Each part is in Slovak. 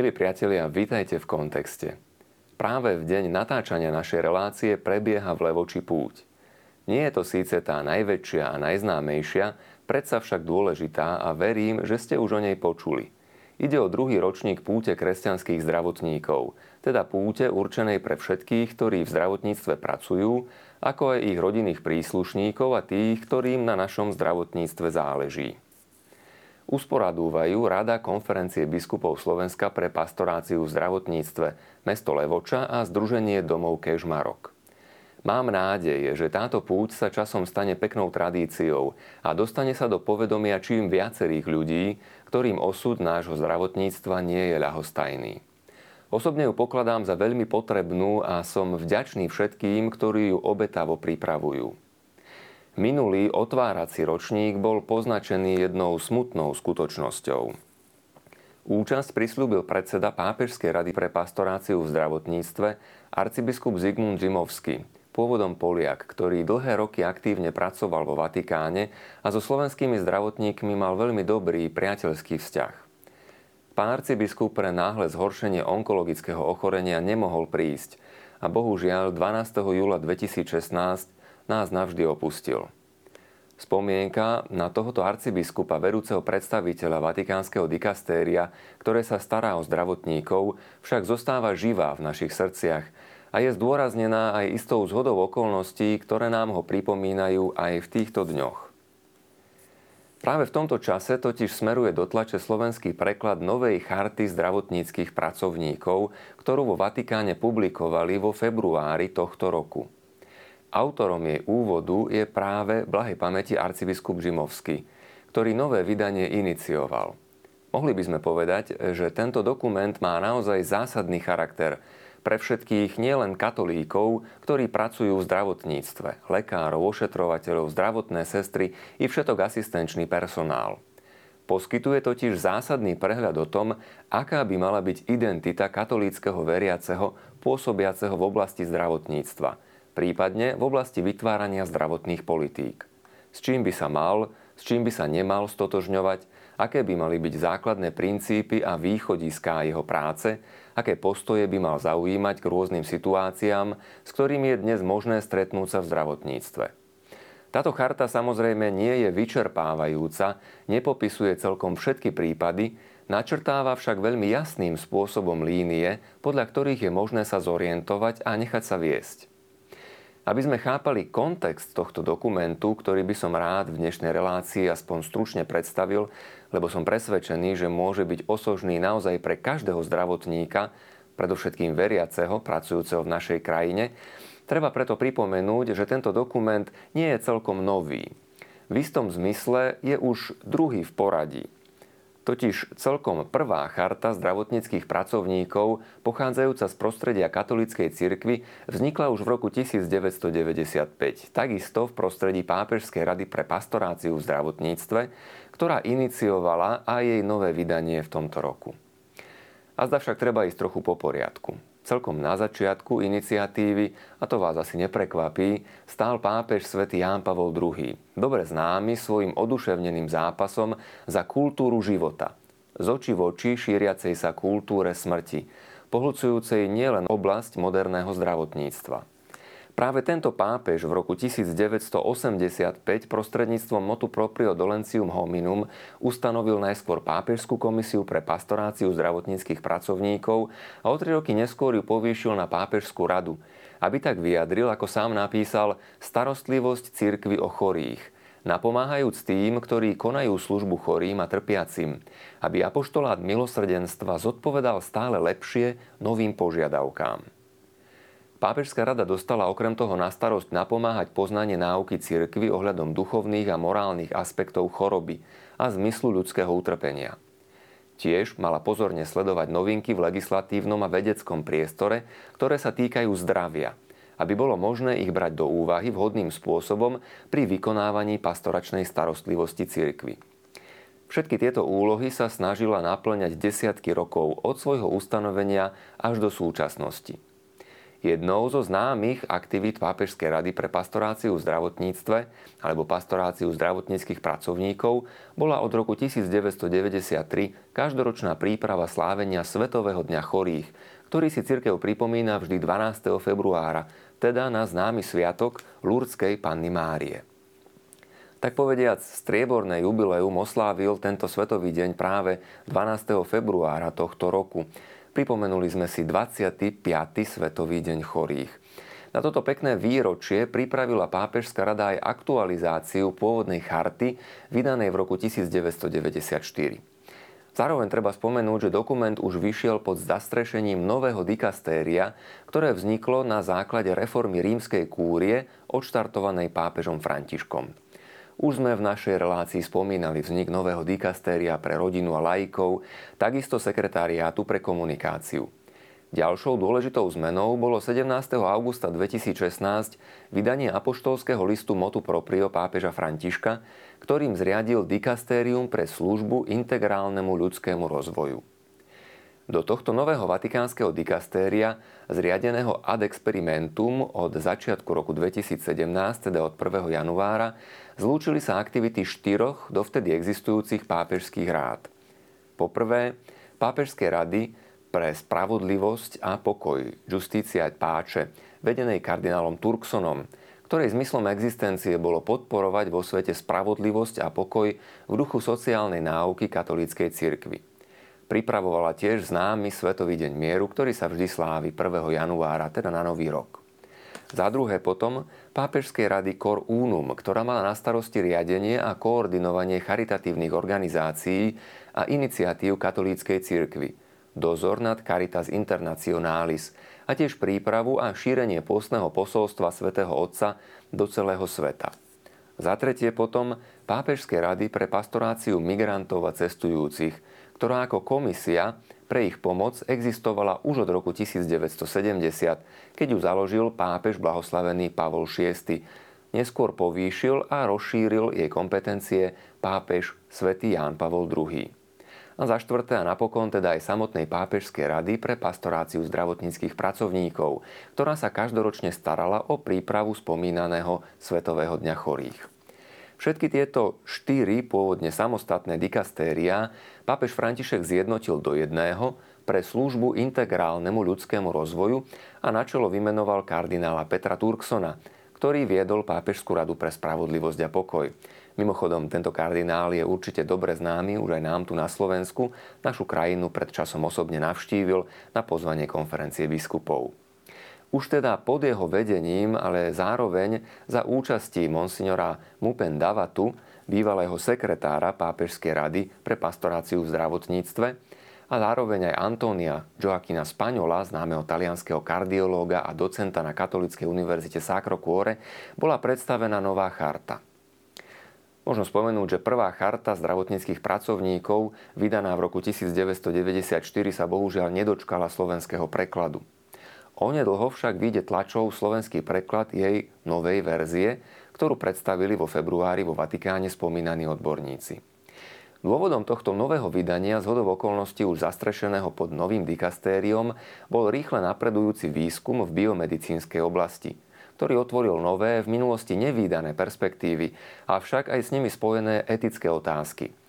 Milí priatelia, vítajte v kontexte. Práve v deň natáčania našej relácie prebieha v Levoči púť. Nie je to síce tá najväčšia a najznámejšia, predsa však dôležitá a verím, že ste už o nej počuli. Ide o druhý ročník púte kresťanských zdravotníkov, teda púte určenej pre všetkých, ktorí v zdravotníctve pracujú, ako aj ich rodinných príslušníkov a tých, ktorým na našom zdravotníctve záleží usporadúvajú Rada konferencie biskupov Slovenska pre pastoráciu v zdravotníctve mesto Levoča a Združenie domov Kežmarok. Mám nádej, že táto púť sa časom stane peknou tradíciou a dostane sa do povedomia čím viacerých ľudí, ktorým osud nášho zdravotníctva nie je ľahostajný. Osobne ju pokladám za veľmi potrebnú a som vďačný všetkým, ktorí ju obetavo pripravujú. Minulý otvárací ročník bol poznačený jednou smutnou skutočnosťou. Účasť prislúbil predseda Pápežskej rady pre pastoráciu v zdravotníctve arcibiskup Zigmund Zimovský, pôvodom Poliak, ktorý dlhé roky aktívne pracoval vo Vatikáne a so slovenskými zdravotníkmi mal veľmi dobrý priateľský vzťah. Pán arcibiskup pre náhle zhoršenie onkologického ochorenia nemohol prísť a bohužiaľ 12. júla 2016 nás navždy opustil. Spomienka na tohoto arcibiskupa, vedúceho predstaviteľa Vatikánskeho dikastéria, ktoré sa stará o zdravotníkov, však zostáva živá v našich srdciach a je zdôraznená aj istou zhodou okolností, ktoré nám ho pripomínajú aj v týchto dňoch. Práve v tomto čase totiž smeruje do tlače slovenský preklad novej charty zdravotníckých pracovníkov, ktorú vo Vatikáne publikovali vo februári tohto roku. Autorom jej úvodu je práve blahej pamäti arcibiskup Žimovský, ktorý nové vydanie inicioval. Mohli by sme povedať, že tento dokument má naozaj zásadný charakter pre všetkých nielen katolíkov, ktorí pracujú v zdravotníctve, lekárov, ošetrovateľov, zdravotné sestry i všetok asistenčný personál. Poskytuje totiž zásadný prehľad o tom, aká by mala byť identita katolíckého veriaceho pôsobiaceho v oblasti zdravotníctva – prípadne v oblasti vytvárania zdravotných politík. S čím by sa mal, s čím by sa nemal stotožňovať, aké by mali byť základné princípy a východiská jeho práce, aké postoje by mal zaujímať k rôznym situáciám, s ktorými je dnes možné stretnúť sa v zdravotníctve. Táto charta samozrejme nie je vyčerpávajúca, nepopisuje celkom všetky prípady, načrtáva však veľmi jasným spôsobom línie, podľa ktorých je možné sa zorientovať a nechať sa viesť. Aby sme chápali kontext tohto dokumentu, ktorý by som rád v dnešnej relácii aspoň stručne predstavil, lebo som presvedčený, že môže byť osožný naozaj pre každého zdravotníka, predovšetkým veriaceho, pracujúceho v našej krajine, treba preto pripomenúť, že tento dokument nie je celkom nový. V istom zmysle je už druhý v poradí. Totiž celkom prvá charta zdravotníckých pracovníkov, pochádzajúca z prostredia katolíckej cirkvy, vznikla už v roku 1995, takisto v prostredí Pápežskej rady pre pastoráciu v zdravotníctve, ktorá iniciovala aj jej nové vydanie v tomto roku. A zda však treba ísť trochu po poriadku. Celkom na začiatku iniciatívy, a to vás asi neprekvapí, stál pápež svätý Ján Pavol II, dobre známy svojim oduševneným zápasom za kultúru života, z očí v oči šíriacej sa kultúre smrti, pohľcujúcej nielen oblasť moderného zdravotníctva. Práve tento pápež v roku 1985 prostredníctvom motu proprio dolentium hominum ustanovil najskôr pápežskú komisiu pre pastoráciu zdravotníckých pracovníkov a o tri roky neskôr ju povýšil na pápežskú radu, aby tak vyjadril, ako sám napísal, starostlivosť cirkvy o chorých – napomáhajúc tým, ktorí konajú službu chorým a trpiacim, aby apoštolát milosrdenstva zodpovedal stále lepšie novým požiadavkám. Pápežská rada dostala okrem toho na starosť napomáhať poznanie náuky cirkvy ohľadom duchovných a morálnych aspektov choroby a zmyslu ľudského utrpenia. Tiež mala pozorne sledovať novinky v legislatívnom a vedeckom priestore, ktoré sa týkajú zdravia, aby bolo možné ich brať do úvahy vhodným spôsobom pri vykonávaní pastoračnej starostlivosti cirkvy. Všetky tieto úlohy sa snažila naplňať desiatky rokov od svojho ustanovenia až do súčasnosti – Jednou zo známych aktivít Pápežskej rady pre pastoráciu v zdravotníctve alebo pastoráciu zdravotníckých pracovníkov bola od roku 1993 každoročná príprava slávenia Svetového dňa chorých, ktorý si cirkev pripomína vždy 12. februára, teda na známy sviatok Lurdskej Panny Márie. Tak povediac, strieborné jubileum oslávil tento svetový deň práve 12. februára tohto roku – Pripomenuli sme si 25. Svetový deň chorých. Na toto pekné výročie pripravila pápežská rada aj aktualizáciu pôvodnej charty vydanej v roku 1994. Zároveň treba spomenúť, že dokument už vyšiel pod zastrešením nového dikastéria, ktoré vzniklo na základe reformy rímskej kúrie odštartovanej pápežom Františkom. Už sme v našej relácii spomínali vznik nového dikastéria pre rodinu a laikov, takisto sekretariátu pre komunikáciu. Ďalšou dôležitou zmenou bolo 17. augusta 2016 vydanie apoštolského listu Motu Proprio pápeža Františka, ktorým zriadil dikastérium pre službu integrálnemu ľudskému rozvoju. Do tohto nového vatikánskeho dikastéria, zriadeného ad experimentum od začiatku roku 2017, teda od 1. januára, zlúčili sa aktivity štyroch dovtedy existujúcich pápežských rád. Poprvé, pápežské rady pre spravodlivosť a pokoj, Justícia et Páče, vedenej kardinálom Turksonom, ktorej zmyslom existencie bolo podporovať vo svete spravodlivosť a pokoj v duchu sociálnej náuky katolíckej cirkvi pripravovala tiež známy Svetový deň mieru, ktorý sa vždy slávi 1. januára, teda na Nový rok. Za druhé potom Pápežskej rady Cor Unum, ktorá mala na starosti riadenie a koordinovanie charitatívnych organizácií a iniciatív katolíckej cirkvy, dozor nad Caritas Internationalis a tiež prípravu a šírenie postného posolstva svätého Otca do celého sveta. Za tretie potom Pápežské rady pre pastoráciu migrantov a cestujúcich, ktorá ako komisia pre ich pomoc existovala už od roku 1970, keď ju založil pápež blahoslavený Pavol VI. Neskôr povýšil a rozšíril jej kompetencie pápež svätý Ján Pavol II. A za štvrté a napokon teda aj samotnej pápežskej rady pre pastoráciu zdravotníckých pracovníkov, ktorá sa každoročne starala o prípravu spomínaného Svetového dňa chorých. Všetky tieto štyri pôvodne samostatné dikastéria pápež František zjednotil do jedného pre službu integrálnemu ľudskému rozvoju a načelo vymenoval kardinála Petra Turksona, ktorý viedol Pápežskú radu pre spravodlivosť a pokoj. Mimochodom, tento kardinál je určite dobre známy už aj nám tu na Slovensku. Našu krajinu pred časom osobne navštívil na pozvanie konferencie biskupov už teda pod jeho vedením, ale zároveň za účasti monsignora Mupen Davatu, bývalého sekretára Pápežskej rady pre pastoráciu v zdravotníctve, a zároveň aj Antónia Joaquina Spaňola, známeho talianského kardiológa a docenta na Katolíckej univerzite Sacro Cuore, bola predstavená nová charta. Možno spomenúť, že prvá charta zdravotníckých pracovníkov, vydaná v roku 1994, sa bohužiaľ nedočkala slovenského prekladu. Onedlho však vyjde tlačov slovenský preklad jej novej verzie, ktorú predstavili vo februári vo Vatikáne spomínaní odborníci. Dôvodom tohto nového vydania z hodov okolností už zastrešeného pod novým dikastériom bol rýchle napredujúci výskum v biomedicínskej oblasti, ktorý otvoril nové, v minulosti nevýdané perspektívy, avšak aj s nimi spojené etické otázky –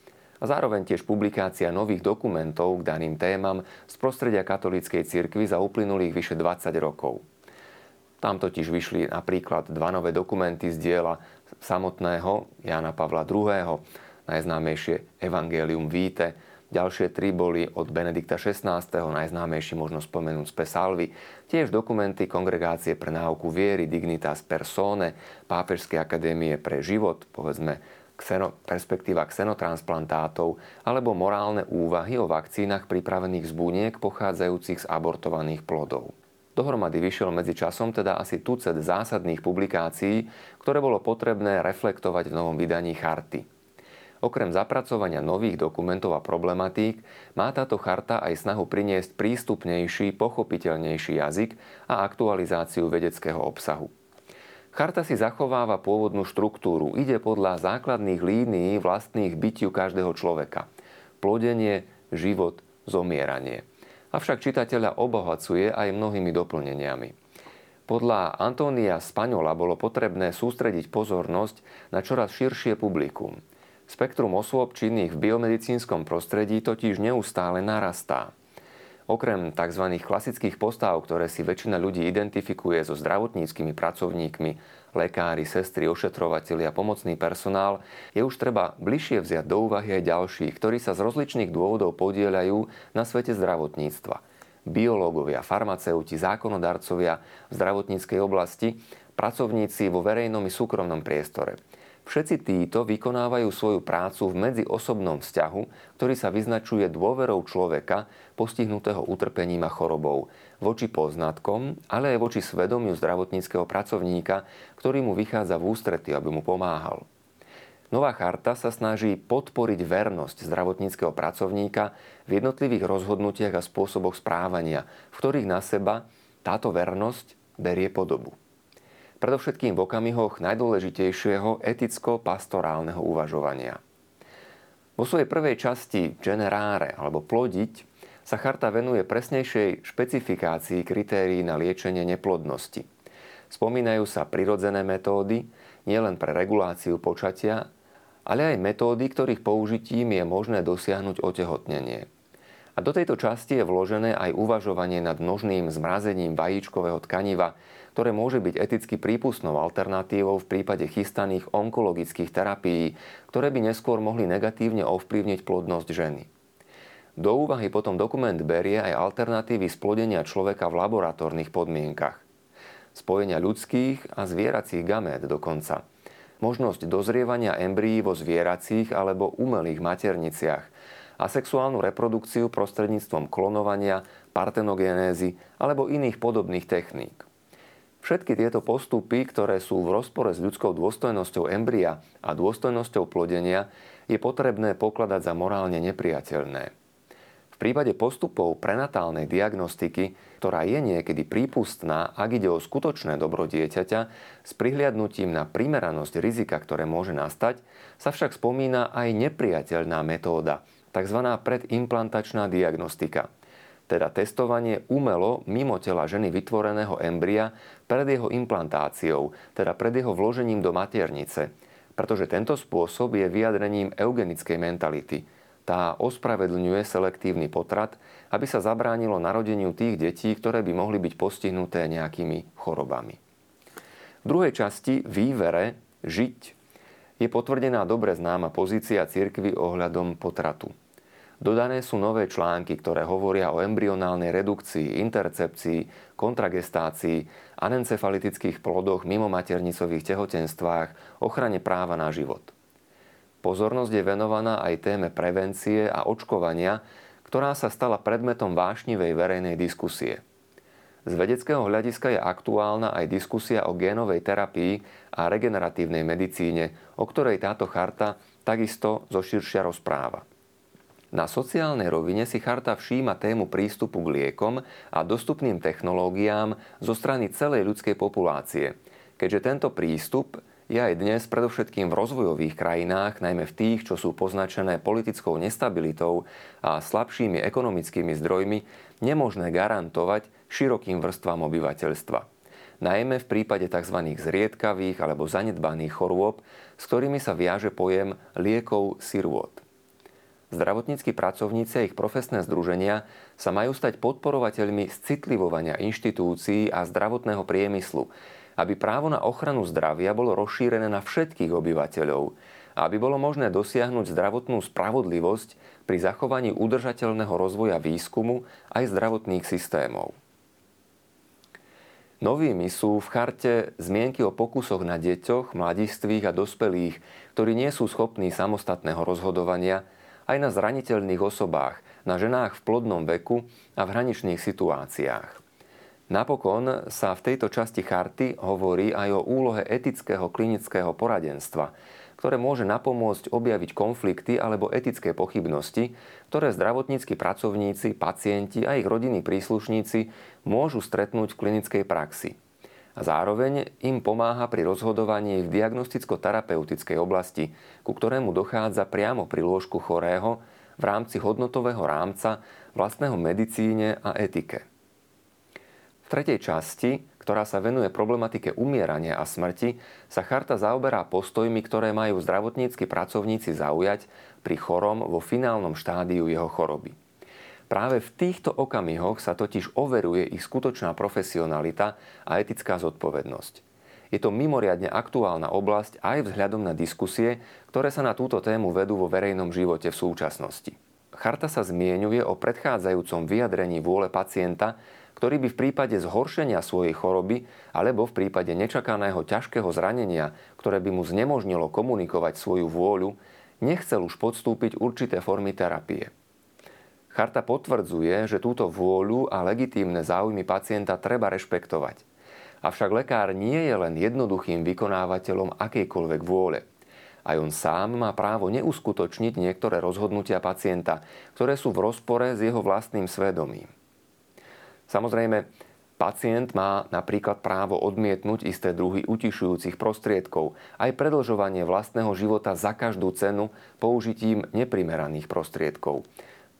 a zároveň tiež publikácia nových dokumentov k daným témam z prostredia katolíckej cirkvi za uplynulých vyše 20 rokov. Tam totiž vyšli napríklad dva nové dokumenty z diela samotného Jana Pavla II., najznámejšie Evangelium Vitae, Ďalšie tri boli od Benedikta XVI, najznámejší možno spomenúť z Pesalvy, tiež dokumenty Kongregácie pre náuku viery Dignitas Persone, Pápežskej akadémie pre život, povedzme kseno, perspektíva xenotransplantátov alebo morálne úvahy o vakcínach pripravených z buniek pochádzajúcich z abortovaných plodov. Dohromady vyšiel medzi časom teda asi tucet zásadných publikácií, ktoré bolo potrebné reflektovať v novom vydaní charty. Okrem zapracovania nových dokumentov a problematík má táto charta aj snahu priniesť prístupnejší, pochopiteľnejší jazyk a aktualizáciu vedeckého obsahu. Charta si zachováva pôvodnú štruktúru. Ide podľa základných línií vlastných bytiu každého človeka. Plodenie, život, zomieranie. Avšak čitateľa obohacuje aj mnohými doplneniami. Podľa Antónia Spaňola bolo potrebné sústrediť pozornosť na čoraz širšie publikum. Spektrum osôb činných v biomedicínskom prostredí totiž neustále narastá. Okrem tzv. klasických postav, ktoré si väčšina ľudí identifikuje so zdravotníckými pracovníkmi, lekári, sestry, ošetrovateľi a pomocný personál, je už treba bližšie vziať do úvahy aj ďalších, ktorí sa z rozličných dôvodov podielajú na svete zdravotníctva. Biológovia, farmaceuti, zákonodarcovia v zdravotníckej oblasti, pracovníci vo verejnom i súkromnom priestore – Všetci títo vykonávajú svoju prácu v medziosobnom vzťahu, ktorý sa vyznačuje dôverou človeka postihnutého utrpením a chorobou voči poznatkom, ale aj voči svedomiu zdravotníckého pracovníka, ktorý mu vychádza v ústrety, aby mu pomáhal. Nová charta sa snaží podporiť vernosť zdravotníckého pracovníka v jednotlivých rozhodnutiach a spôsoboch správania, v ktorých na seba táto vernosť berie podobu predovšetkým v okamihoch najdôležitejšieho eticko-pastorálneho uvažovania. Vo svojej prvej časti generáre alebo plodiť sa charta venuje presnejšej špecifikácii kritérií na liečenie neplodnosti. Spomínajú sa prirodzené metódy, nielen pre reguláciu počatia, ale aj metódy, ktorých použitím je možné dosiahnuť otehotnenie. A do tejto časti je vložené aj uvažovanie nad množným zmrazením vajíčkového tkaniva, ktoré môže byť eticky prípustnou alternatívou v prípade chystaných onkologických terapií, ktoré by neskôr mohli negatívne ovplyvniť plodnosť ženy. Do úvahy potom dokument berie aj alternatívy splodenia človeka v laboratórnych podmienkach. Spojenia ľudských a zvieracích gamét dokonca. Možnosť dozrievania embryí vo zvieracích alebo umelých materniciach a sexuálnu reprodukciu prostredníctvom klonovania, partenogenézy alebo iných podobných techník. Všetky tieto postupy, ktoré sú v rozpore s ľudskou dôstojnosťou embria a dôstojnosťou plodenia, je potrebné pokladať za morálne nepriateľné. V prípade postupov prenatálnej diagnostiky, ktorá je niekedy prípustná, ak ide o skutočné dobro dieťaťa, s prihliadnutím na primeranosť rizika, ktoré môže nastať, sa však spomína aj nepriateľná metóda, tzv. predimplantačná diagnostika – teda testovanie umelo mimo tela ženy vytvoreného embria pred jeho implantáciou, teda pred jeho vložením do maternice. Pretože tento spôsob je vyjadrením eugenickej mentality. Tá ospravedlňuje selektívny potrat, aby sa zabránilo narodeniu tých detí, ktoré by mohli byť postihnuté nejakými chorobami. V druhej časti vývere žiť je potvrdená dobre známa pozícia cirkvy ohľadom potratu. Dodané sú nové články, ktoré hovoria o embryonálnej redukcii, intercepcii, kontragestácii, anencefalitických plodoch mimo maternicových tehotenstvách, ochrane práva na život. Pozornosť je venovaná aj téme prevencie a očkovania, ktorá sa stala predmetom vášnivej verejnej diskusie. Z vedeckého hľadiska je aktuálna aj diskusia o génovej terapii a regeneratívnej medicíne, o ktorej táto charta takisto zoširšia rozpráva. Na sociálnej rovine si charta všíma tému prístupu k liekom a dostupným technológiám zo strany celej ľudskej populácie, keďže tento prístup je aj dnes predovšetkým v rozvojových krajinách, najmä v tých, čo sú poznačené politickou nestabilitou a slabšími ekonomickými zdrojmi, nemožné garantovať širokým vrstvám obyvateľstva. Najmä v prípade tzv. zriedkavých alebo zanedbaných chorôb, s ktorými sa viaže pojem liekov sirôt. Zdravotníckí pracovníci a ich profesné združenia sa majú stať podporovateľmi citlivovania inštitúcií a zdravotného priemyslu, aby právo na ochranu zdravia bolo rozšírené na všetkých obyvateľov a aby bolo možné dosiahnuť zdravotnú spravodlivosť pri zachovaní udržateľného rozvoja výskumu aj zdravotných systémov. Novými sú v charte zmienky o pokusoch na deťoch, mladistvých a dospelých, ktorí nie sú schopní samostatného rozhodovania aj na zraniteľných osobách, na ženách v plodnom veku a v hraničných situáciách. Napokon sa v tejto časti charty hovorí aj o úlohe etického klinického poradenstva, ktoré môže napomôcť objaviť konflikty alebo etické pochybnosti, ktoré zdravotníckí pracovníci, pacienti a ich rodinní príslušníci môžu stretnúť v klinickej praxi a zároveň im pomáha pri rozhodovaní v diagnosticko-terapeutickej oblasti, ku ktorému dochádza priamo pri lôžku chorého v rámci hodnotového rámca vlastného medicíne a etike. V tretej časti ktorá sa venuje problematike umierania a smrti, sa charta zaoberá postojmi, ktoré majú zdravotníckí pracovníci zaujať pri chorom vo finálnom štádiu jeho choroby. Práve v týchto okamihoch sa totiž overuje ich skutočná profesionalita a etická zodpovednosť. Je to mimoriadne aktuálna oblasť aj vzhľadom na diskusie, ktoré sa na túto tému vedú vo verejnom živote v súčasnosti. Charta sa zmienuje o predchádzajúcom vyjadrení vôle pacienta, ktorý by v prípade zhoršenia svojej choroby alebo v prípade nečakaného ťažkého zranenia, ktoré by mu znemožnilo komunikovať svoju vôľu, nechcel už podstúpiť určité formy terapie. Charta potvrdzuje, že túto vôľu a legitímne záujmy pacienta treba rešpektovať – Avšak lekár nie je len jednoduchým vykonávateľom akejkoľvek vôle. Aj on sám má právo neuskutočniť niektoré rozhodnutia pacienta, ktoré sú v rozpore s jeho vlastným svedomím. Samozrejme, pacient má napríklad právo odmietnúť isté druhy utišujúcich prostriedkov, aj predlžovanie vlastného života za každú cenu použitím neprimeraných prostriedkov.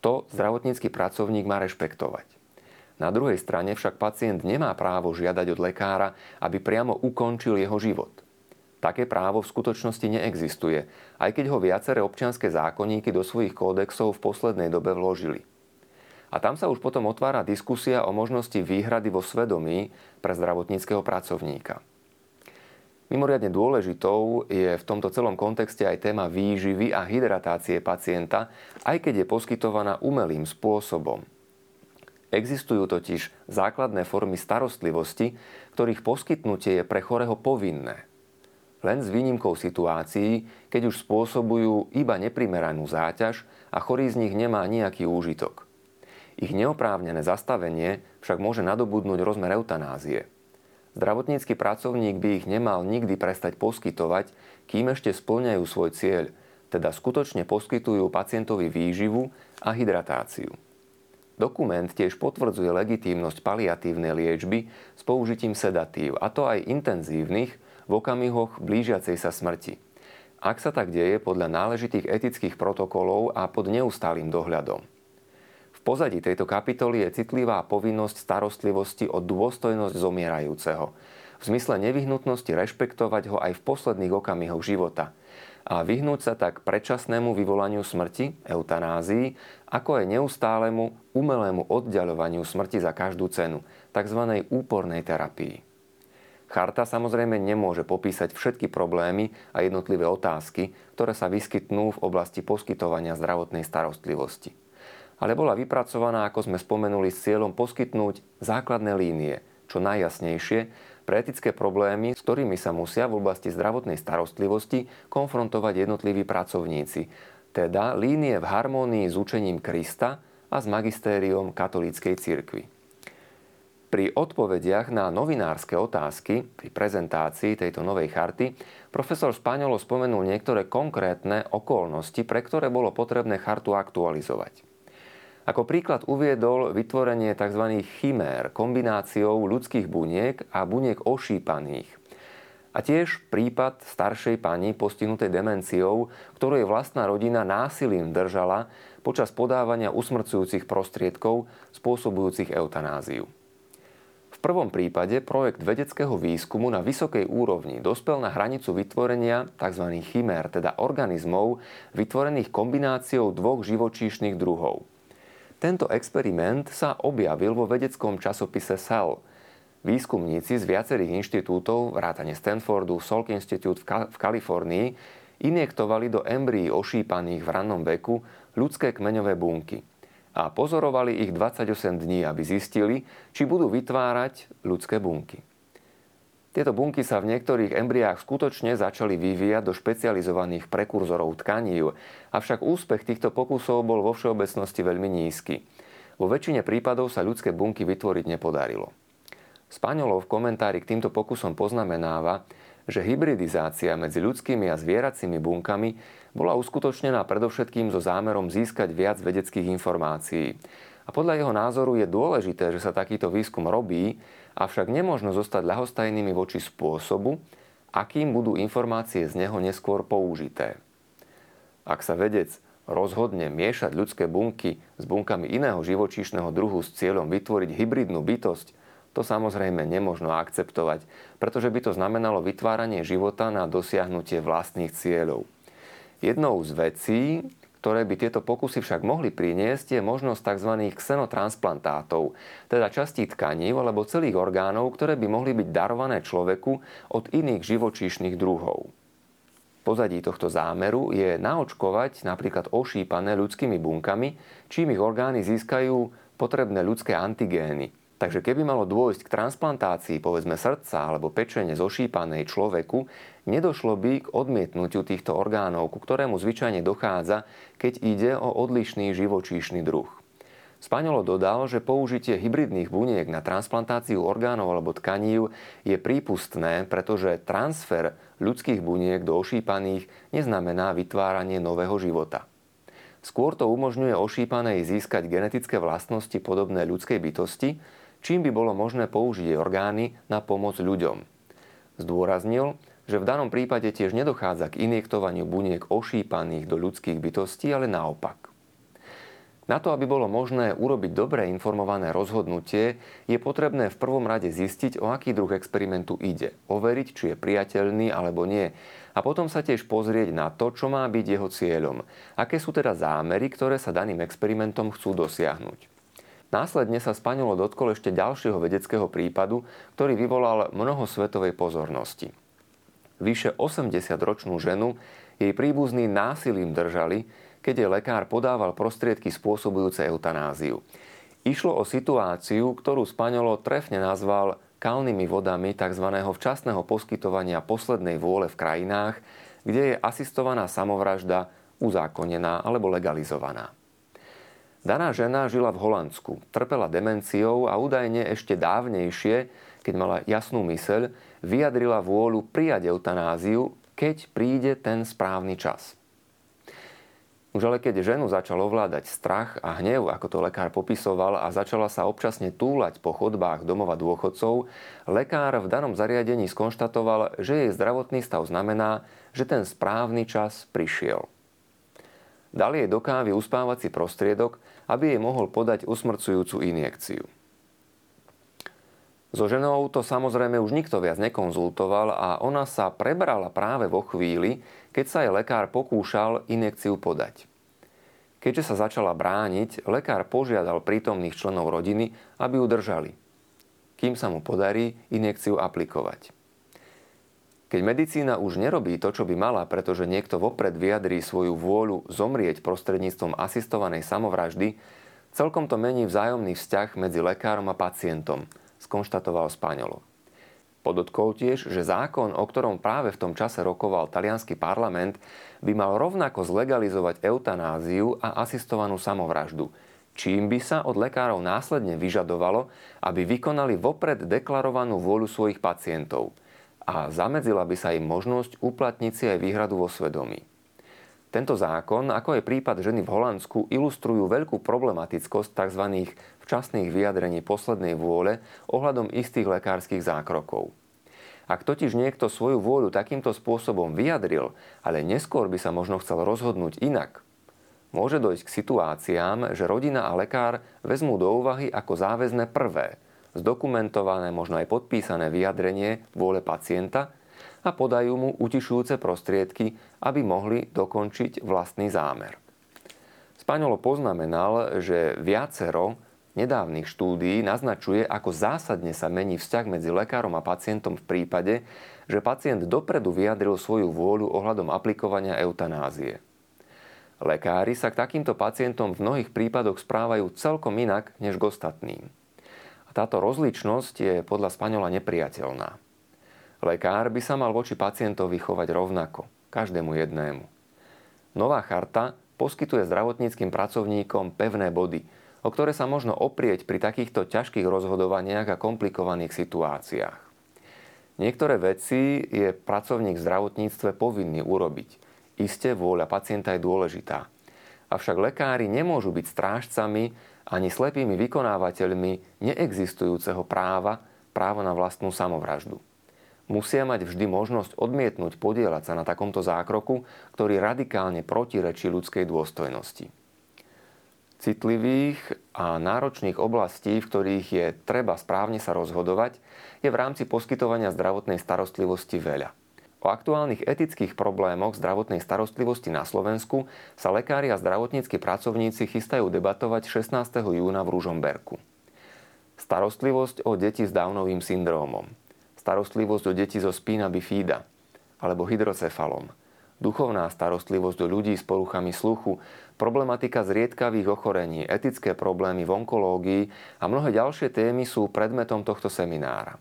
To zdravotnícky pracovník má rešpektovať. Na druhej strane však pacient nemá právo žiadať od lekára, aby priamo ukončil jeho život. Také právo v skutočnosti neexistuje, aj keď ho viaceré občianské zákonníky do svojich kódexov v poslednej dobe vložili. A tam sa už potom otvára diskusia o možnosti výhrady vo svedomí pre zdravotníckého pracovníka. Mimoriadne dôležitou je v tomto celom kontexte aj téma výživy a hydratácie pacienta, aj keď je poskytovaná umelým spôsobom – Existujú totiž základné formy starostlivosti, ktorých poskytnutie je pre chorého povinné. Len s výnimkou situácií, keď už spôsobujú iba neprimeranú záťaž a chorý z nich nemá nejaký úžitok. Ich neoprávnené zastavenie však môže nadobudnúť rozmer eutanázie. Zdravotnícky pracovník by ich nemal nikdy prestať poskytovať, kým ešte splňajú svoj cieľ, teda skutočne poskytujú pacientovi výživu a hydratáciu. Dokument tiež potvrdzuje legitímnosť paliatívnej liečby s použitím sedatív, a to aj intenzívnych, v okamihoch blížiacej sa smrti. Ak sa tak deje podľa náležitých etických protokolov a pod neustálým dohľadom. Pozadí tejto kapitoly je citlivá povinnosť starostlivosti o dôstojnosť zomierajúceho, v zmysle nevyhnutnosti rešpektovať ho aj v posledných okamihoch života – a vyhnúť sa tak predčasnému vyvolaniu smrti, eutanázii, ako aj neustálemu umelému oddialovaniu smrti za každú cenu, tzv. úpornej terapii. Charta samozrejme nemôže popísať všetky problémy a jednotlivé otázky, ktoré sa vyskytnú v oblasti poskytovania zdravotnej starostlivosti. Ale bola vypracovaná, ako sme spomenuli, s cieľom poskytnúť základné línie, čo najjasnejšie, pre etické problémy, s ktorými sa musia v oblasti zdravotnej starostlivosti konfrontovať jednotliví pracovníci, teda línie v harmónii s učením Krista a s magistériom katolíckej cirkvi. Pri odpovediach na novinárske otázky pri prezentácii tejto novej charty profesor Spaňolo spomenul niektoré konkrétne okolnosti, pre ktoré bolo potrebné chartu aktualizovať. Ako príklad uviedol vytvorenie tzv. chimér kombináciou ľudských buniek a buniek ošípaných. A tiež prípad staršej pani postihnutej demenciou, ktorú jej vlastná rodina násilím držala počas podávania usmrcujúcich prostriedkov spôsobujúcich eutanáziu. V prvom prípade projekt vedeckého výskumu na vysokej úrovni dospel na hranicu vytvorenia tzv. chimér, teda organizmov vytvorených kombináciou dvoch živočíšnych druhov – tento experiment sa objavil vo vedeckom časopise Cell. Výskumníci z viacerých inštitútov, vrátane Stanfordu, Salk Institute v Kalifornii, injektovali do embryí ošípaných v rannom veku ľudské kmeňové bunky a pozorovali ich 28 dní, aby zistili, či budú vytvárať ľudské bunky. Tieto bunky sa v niektorých embriách skutočne začali vyvíjať do špecializovaných prekurzorov tkaní, avšak úspech týchto pokusov bol vo všeobecnosti veľmi nízky. Vo väčšine prípadov sa ľudské bunky vytvoriť nepodarilo. Spaňolov v komentári k týmto pokusom poznamenáva, že hybridizácia medzi ľudskými a zvieracími bunkami bola uskutočnená predovšetkým so zámerom získať viac vedeckých informácií. A podľa jeho názoru je dôležité, že sa takýto výskum robí, avšak nemôžno zostať ľahostajnými voči spôsobu, akým budú informácie z neho neskôr použité. Ak sa vedec rozhodne miešať ľudské bunky s bunkami iného živočíšneho druhu s cieľom vytvoriť hybridnú bytosť, to samozrejme nemožno akceptovať, pretože by to znamenalo vytváranie života na dosiahnutie vlastných cieľov. Jednou z vecí, ktoré by tieto pokusy však mohli priniesť, je možnosť tzv. xenotransplantátov, teda častí tkaní alebo celých orgánov, ktoré by mohli byť darované človeku od iných živočíšnych druhov. Pozadí tohto zámeru je naočkovať napríklad ošípané ľudskými bunkami, čím ich orgány získajú potrebné ľudské antigény. Takže keby malo dôjsť k transplantácii povedzme srdca alebo pečene zošípanej človeku, nedošlo by k odmietnutiu týchto orgánov, ku ktorému zvyčajne dochádza, keď ide o odlišný živočíšny druh. Spaňolo dodal, že použitie hybridných buniek na transplantáciu orgánov alebo tkaní je prípustné, pretože transfer ľudských buniek do ošípaných neznamená vytváranie nového života. Skôr to umožňuje ošípanej získať genetické vlastnosti podobné ľudskej bytosti, čím by bolo možné použiť jej orgány na pomoc ľuďom. Zdôraznil, že v danom prípade tiež nedochádza k injektovaniu buniek ošípaných do ľudských bytostí, ale naopak. Na to, aby bolo možné urobiť dobre informované rozhodnutie, je potrebné v prvom rade zistiť, o aký druh experimentu ide, overiť, či je priateľný alebo nie a potom sa tiež pozrieť na to, čo má byť jeho cieľom, aké sú teda zámery, ktoré sa daným experimentom chcú dosiahnuť. Následne sa Spaňolo dotkol ešte ďalšieho vedeckého prípadu, ktorý vyvolal mnoho svetovej pozornosti. Vyše 80-ročnú ženu jej príbuzní násilím držali, keď jej lekár podával prostriedky spôsobujúce eutanáziu. Išlo o situáciu, ktorú Spaňolo trefne nazval kalnými vodami tzv. včasného poskytovania poslednej vôle v krajinách, kde je asistovaná samovražda uzákonená alebo legalizovaná. Daná žena žila v Holandsku, trpela demenciou a údajne ešte dávnejšie, keď mala jasnú myseľ, vyjadrila vôľu prijať eutanáziu, keď príde ten správny čas. Už ale keď ženu začal ovládať strach a hnev, ako to lekár popisoval, a začala sa občasne túlať po chodbách domova dôchodcov, lekár v danom zariadení skonštatoval, že jej zdravotný stav znamená, že ten správny čas prišiel. Dal jej do kávy uspávací prostriedok, aby jej mohol podať usmrcujúcu injekciu. So ženou to samozrejme už nikto viac nekonzultoval a ona sa prebrala práve vo chvíli, keď sa jej lekár pokúšal injekciu podať. Keďže sa začala brániť, lekár požiadal prítomných členov rodiny, aby ju držali, kým sa mu podarí injekciu aplikovať. Keď medicína už nerobí to, čo by mala, pretože niekto vopred vyjadrí svoju vôľu zomrieť prostredníctvom asistovanej samovraždy, celkom to mení vzájomný vzťah medzi lekárom a pacientom – skonštatoval Spaňolo. Podotkol tiež, že zákon, o ktorom práve v tom čase rokoval talianský parlament, by mal rovnako zlegalizovať eutanáziu a asistovanú samovraždu, čím by sa od lekárov následne vyžadovalo, aby vykonali vopred deklarovanú vôľu svojich pacientov a zamedzila by sa im možnosť uplatniť si aj výhradu vo svedomí. Tento zákon, ako je prípad ženy v Holandsku, ilustrujú veľkú problematickosť tzv. včasných vyjadrení poslednej vôle ohľadom istých lekárskych zákrokov. Ak totiž niekto svoju vôľu takýmto spôsobom vyjadril, ale neskôr by sa možno chcel rozhodnúť inak, môže dojsť k situáciám, že rodina a lekár vezmú do úvahy ako záväzne prvé, zdokumentované, možno aj podpísané vyjadrenie vôle pacienta a podajú mu utišujúce prostriedky, aby mohli dokončiť vlastný zámer. Spaňolo poznamenal, že viacero nedávnych štúdií naznačuje, ako zásadne sa mení vzťah medzi lekárom a pacientom v prípade, že pacient dopredu vyjadril svoju vôľu ohľadom aplikovania eutanázie. Lekári sa k takýmto pacientom v mnohých prípadoch správajú celkom inak než k ostatným. Táto rozličnosť je podľa Spaňola nepriateľná. Lekár by sa mal voči pacientovi chovať rovnako, každému jednému. Nová charta poskytuje zdravotníckým pracovníkom pevné body, o ktoré sa možno oprieť pri takýchto ťažkých rozhodovaniach a komplikovaných situáciách. Niektoré veci je pracovník v zdravotníctve povinný urobiť. Isté vôľa pacienta je dôležitá. Avšak lekári nemôžu byť strážcami ani slepými vykonávateľmi neexistujúceho práva, právo na vlastnú samovraždu musia mať vždy možnosť odmietnúť podielať sa na takomto zákroku, ktorý radikálne protirečí ľudskej dôstojnosti. citlivých a náročných oblastí, v ktorých je treba správne sa rozhodovať, je v rámci poskytovania zdravotnej starostlivosti veľa. O aktuálnych etických problémoch zdravotnej starostlivosti na Slovensku sa lekári a zdravotníckí pracovníci chystajú debatovať 16. júna v Ružomberku. Starostlivosť o deti s Downovým syndrómom. Starostlivosť o deti so spina bifida alebo hydrocefalom. Duchovná starostlivosť o ľudí s poruchami sluchu, problematika zriedkavých ochorení, etické problémy v onkológii a mnohé ďalšie témy sú predmetom tohto seminára.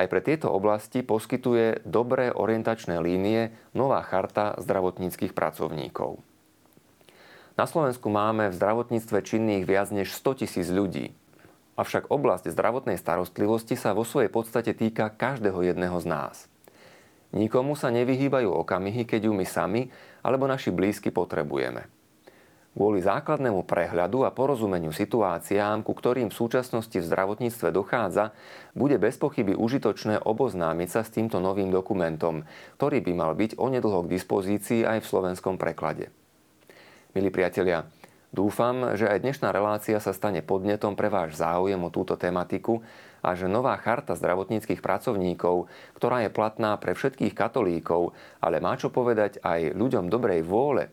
Aj pre tieto oblasti poskytuje dobré orientačné línie nová charta zdravotníckých pracovníkov. Na Slovensku máme v zdravotníctve činných viac než 100 tisíc ľudí. Avšak oblasť zdravotnej starostlivosti sa vo svojej podstate týka každého jedného z nás. Nikomu sa nevyhýbajú okamihy, keď ju my sami alebo naši blízky potrebujeme kvôli základnému prehľadu a porozumeniu situáciám, ku ktorým v súčasnosti v zdravotníctve dochádza, bude bez pochyby užitočné oboznámiť sa s týmto novým dokumentom, ktorý by mal byť onedlho k dispozícii aj v slovenskom preklade. Milí priatelia, dúfam, že aj dnešná relácia sa stane podnetom pre váš záujem o túto tematiku a že nová charta zdravotníckých pracovníkov, ktorá je platná pre všetkých katolíkov, ale má čo povedať aj ľuďom dobrej vôle,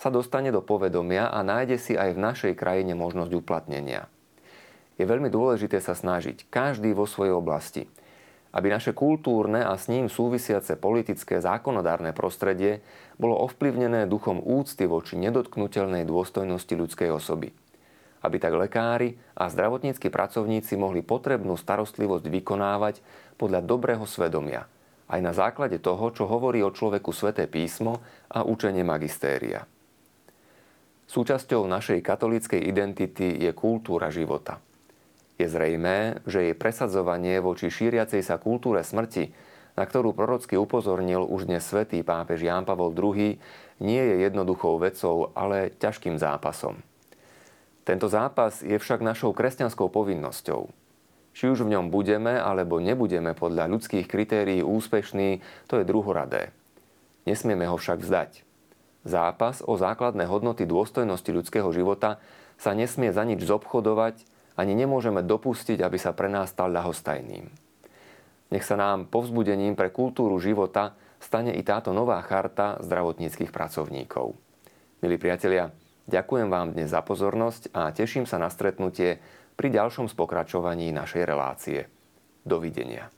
sa dostane do povedomia a nájde si aj v našej krajine možnosť uplatnenia. Je veľmi dôležité sa snažiť, každý vo svojej oblasti, aby naše kultúrne a s ním súvisiace politické zákonodárne prostredie bolo ovplyvnené duchom úcty voči nedotknutelnej dôstojnosti ľudskej osoby. Aby tak lekári a zdravotníckí pracovníci mohli potrebnú starostlivosť vykonávať podľa dobrého svedomia, aj na základe toho, čo hovorí o človeku sväté písmo a učenie magistéria. Súčasťou našej katolíckej identity je kultúra života. Je zrejmé, že jej presadzovanie voči šíriacej sa kultúre smrti, na ktorú prorocky upozornil už dnes svätý pápež Ján Pavol II, nie je jednoduchou vecou, ale ťažkým zápasom. Tento zápas je však našou kresťanskou povinnosťou. Či už v ňom budeme alebo nebudeme podľa ľudských kritérií úspešní, to je druhoradé. Nesmieme ho však vzdať. Zápas o základné hodnoty dôstojnosti ľudského života sa nesmie za nič zobchodovať, ani nemôžeme dopustiť, aby sa pre nás stal ľahostajným. Nech sa nám povzbudením pre kultúru života stane i táto nová charta zdravotníckých pracovníkov. Milí priatelia, ďakujem vám dnes za pozornosť a teším sa na stretnutie pri ďalšom spokračovaní našej relácie. Dovidenia.